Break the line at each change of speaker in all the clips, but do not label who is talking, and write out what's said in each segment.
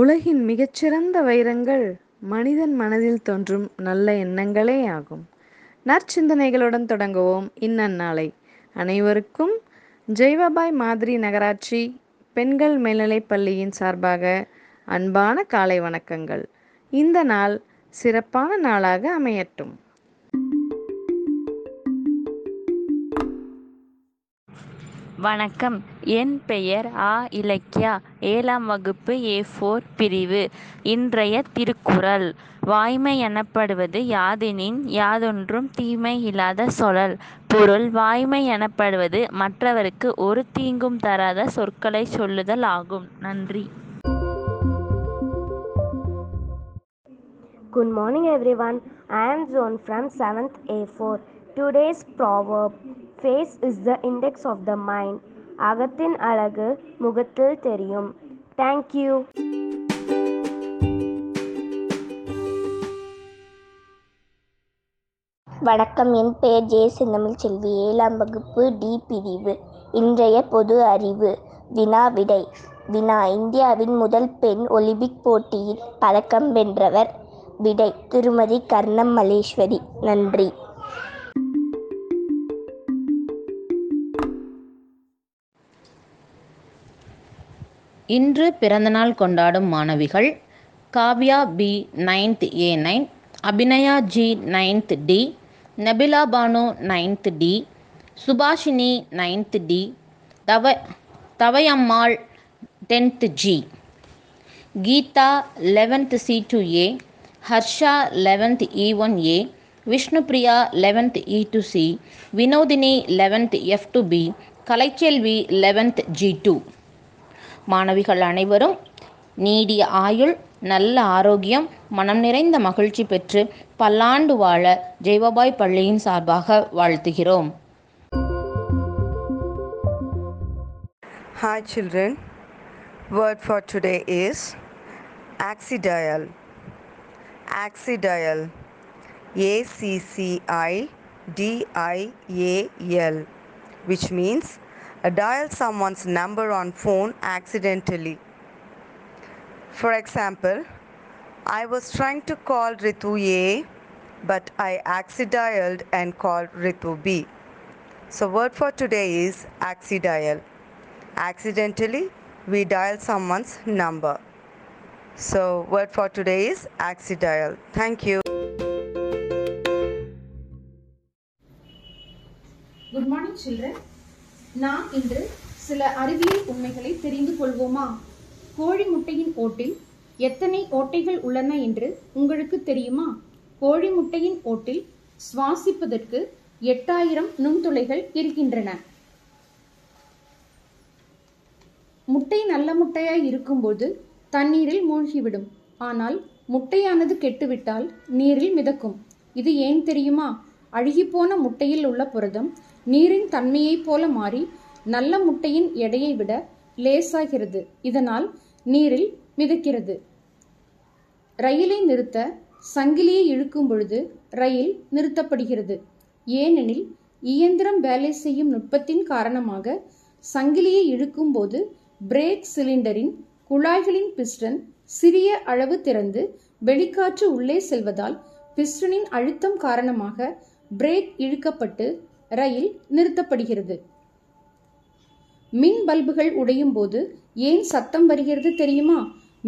உலகின் மிகச்சிறந்த வைரங்கள் மனிதன் மனதில் தோன்றும் நல்ல எண்ணங்களே ஆகும் நற்சிந்தனைகளுடன் தொடங்குவோம் இன்னாலை அனைவருக்கும் ஜெய்வாபாய் மாதிரி நகராட்சி பெண்கள் மேல்நிலைப் பள்ளியின் சார்பாக அன்பான காலை வணக்கங்கள் இந்த நாள் சிறப்பான நாளாக அமையட்டும் வணக்கம் என் பெயர் ஆ இலக்கியா ஏழாம் வகுப்பு ஏ ஃபோர் பிரிவு இன்றைய திருக்குறள் வாய்மை எனப்படுவது யாதெனின் யாதொன்றும் தீமை இல்லாத சொலல் பொருள் வாய்மை எனப்படுவது மற்றவருக்கு ஒரு தீங்கும் தராத சொற்களை சொல்லுதல் ஆகும் நன்றி
good morning everyone I am zone from seventh A four today's proverb face is the index of the mind அகத்தின் அழகு முகத்தில் தெரியும் தேங்க்யூ
வணக்கம் என் பெயர் ஜே செந்தமிழ் செல்வி ஏழாம் வகுப்பு டி பிரிவு இன்றைய பொது அறிவு வினா விடை வினா இந்தியாவின் முதல் பெண் ஒலிம்பிக் போட்டியில் பதக்கம் வென்றவர் விடை திருமதி கர்ணம் மலேஸ்வரி நன்றி
இன்று பிறந்தநாள் கொண்டாடும் மாணவிகள் Kavya B ninth A nine Abhinaya G ninth D Nabila Banu ninth D Subhashini ninth D தவ Thavaiyammal tenth G Geetha eleventh C two A Harsha eleventh E one A Vishnupriya eleventh E two C Vinodhini eleventh F two B Kalaiselvi eleventh G two மாணவிகள் அனைவரும் நீடிய ஆயுள் நல்ல ஆரோக்கியம் மனம் நிறைந்த மகிழ்ச்சி பெற்று பல்லாண்டு வாழ ஜெய்வபாய் பள்ளியின் சார்பாக வாழ்த்துகிறோம்
Hi children, word for today is axidial. ஆக்சிடயல் A C C I D I A L, which means Uh, dial someone's number on phone accidentally. For example, I was trying to call Ritu A, but I accidialed and called Ritu B. So word for today is accidial. Accidentally, we dial someone's number. So word for today is accidial. Thank you.
Good morning, children. நாம் இன்று சில அறிவியல் உண்மைகளை தெரிந்து கொள்வோமா கோழி முட்டையின் ஓட்டில் எத்தனை ஓட்டைகள் உள்ளன என்று உங்களுக்கு தெரியுமா கோழி முட்டையின் ஓட்டில் சுவாசிப்பதற்கு எட்டாயிரம் நுண்துளைகள் இருக்கின்றன முட்டை நல்ல முட்டையாய் இருக்கும்போது தண்ணீரில் மூழ்கிவிடும் ஆனால் முட்டையானது கெட்டுவிட்டால் நீரில் மிதக்கும் இது ஏன் தெரியுமா அழுகிப்போன முட்டையில் உள்ள புரதம் நீரின் தன்மையைப் போல மாறி நல்ல முட்டையின் எடையை விட லேசாகிறது இதனால் நீரில் மிதக்கிறது ரயிலை நிறுத்த சங்கிலியை இழுக்கும் பொழுது ரயில் நிறுத்தப்படுகிறது ஏனெனில் இயந்திரம் வேலை செய்யும் நுட்பத்தின் காரணமாக சங்கிலியை இழுக்கும் போது பிரேக் சிலிண்டரின் குழாய்களின் பிஸ்டன் சிறிய அளவு திறந்து வெளிக்காற்று உள்ளே செல்வதால் பிஸ்டனின் அழுத்தம் காரணமாக பிரேக் இழுக்கப்பட்டு ரயில் நிறுத்தப்படுகிறது மின் பல்புகள் உடையும் போது ஏன் சத்தம் வருகிறது தெரியுமா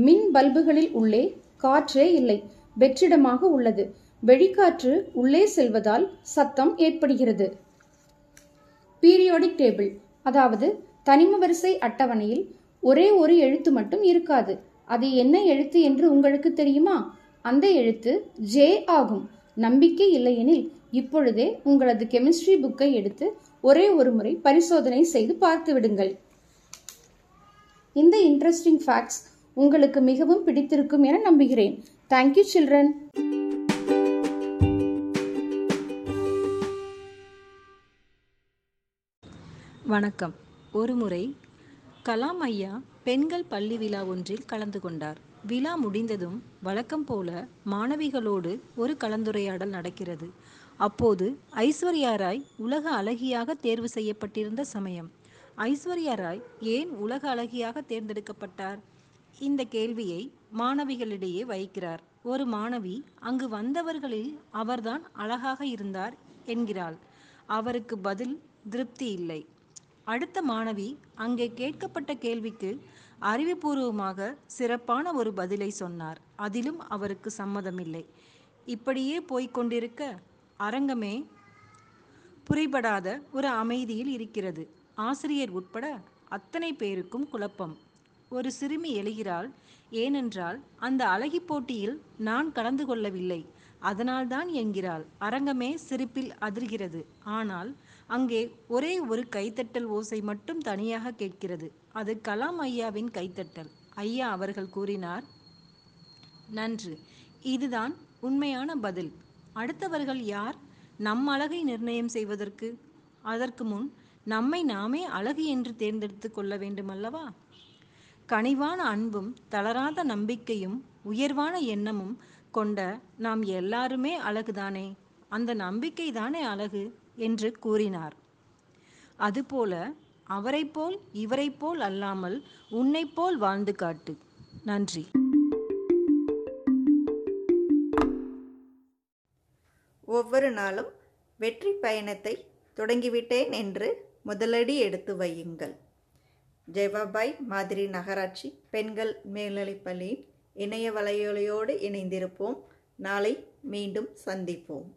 மின் பல்புகளில் உள்ளே காற்றே இல்லை வெற்றிடமாக உள்ளது வெளிக்காற்று உள்ளே செல்வதால் சத்தம் ஏற்படுகிறது பீரியோடிக் டேபிள் அதாவது தனிம வரிசை அட்டவணையில் ஒரே ஒரு எழுத்து மட்டும் இருக்காது அது என்ன எழுத்து என்று உங்களுக்கு தெரியுமா அந்த எழுத்து ஜே ஆகும் நம்பிக்கை இல்லையெனில் இப்பொழுதே உங்களது கெமிஸ்ட்ரி புக்கை எடுத்து ஒரே ஒரு முறை பரிசோதனை செய்து பார்த்து விடுங்கள் இந்த இன்ட்ரெஸ்டிங் ஃபேக்ட்ஸ் உங்களுக்கு மிகவும் பிடித்திருக்கும் என நம்புகிறேன் தேங்க்யூ சில்ட்ரன்
வணக்கம் ஒருமுறை கலாம் ஐயா பெண்கள் பள்ளி விழா ஒன்றில் கலந்து கொண்டார் விழா முடிந்ததும் வழக்கம் போல மாணவிகளோடு ஒரு கலந்துரையாடல் நடக்கிறது அப்போது ஐஸ்வர்யா ராய் உலக அழகியாக தேர்வு செய்யப்பட்டிருந்த சமயம் ஐஸ்வர்யா ராய் ஏன் உலக அழகியாக தேர்ந்தெடுக்கப்பட்டார் இந்த கேள்வியை மாணவிகளிடையே வைக்கிறார் ஒரு மாணவி அங்கு வந்தவர்களில் அவர்தான் அழகாக இருந்தார் என்கிறாள் அவருக்கு பதில் திருப்தி இல்லை அடுத்த மாணவி அங்கே கேட்கப்பட்ட கேள்விக்கு அறிவுபூர்வமாக சிறப்பான ஒரு பதிலை சொன்னார் அதிலும் அவருக்கு சம்மதமில்லை இப்படியே போய்க் கொண்டிருக்க அரங்கமே புரிபடாத ஒரு அமைதியில் இருக்கிறது ஆசிரியர் உட்பட அத்தனை பேருக்கும் குழப்பம் ஒரு சிறுமி எழுகிறாள் ஏனென்றால் அந்த அழகி போட்டியில் நான் கலந்து கொள்ளவில்லை அதனால்தான் என்கிறாள் அரங்கமே சிரிப்பில் அதிர்கிறது ஆனால் அங்கே ஒரே ஒரு கைத்தட்டல் ஓசை மட்டும் தனியாக கேட்கிறது அது கலாம் ஐயாவின் கைத்தட்டல் ஐயா அவர்கள் கூறினார் நன்று இதுதான் உண்மையான பதில் அடுத்தவர்கள் யார் நம் அழகை நிர்ணயம் செய்வதற்கு அதற்கு முன் நம்மை நாமே அழகு என்று தேர்ந்தெடுத்து கொள்ள வேண்டுமல்லவா கனிவான அன்பும் தளராத நம்பிக்கையும் உயர்வான எண்ணமும் கொண்ட நாம் எல்லாருமே அழகுதானே அந்த நம்பிக்கை தானே அழகு என்று கூறினார் அதுபோல அவரைப்போல் இவரைப்போல் அல்லாமல் உன்னைப்போல் வாழ்ந்து காட்டு நன்றி
ஒவ்வொரு நாளும் வெற்றி பயணத்தை தொடங்கிவிட்டேன் என்று முதலடி எடுத்து வையுங்கள் ஜெவாபாய் மாதிரி நகராட்சி பெண்கள் மேல்நிலைப்பள்ளியின் இணைய வலையொலியோடு இணைந்திருப்போம் நாளை மீண்டும் சந்திப்போம்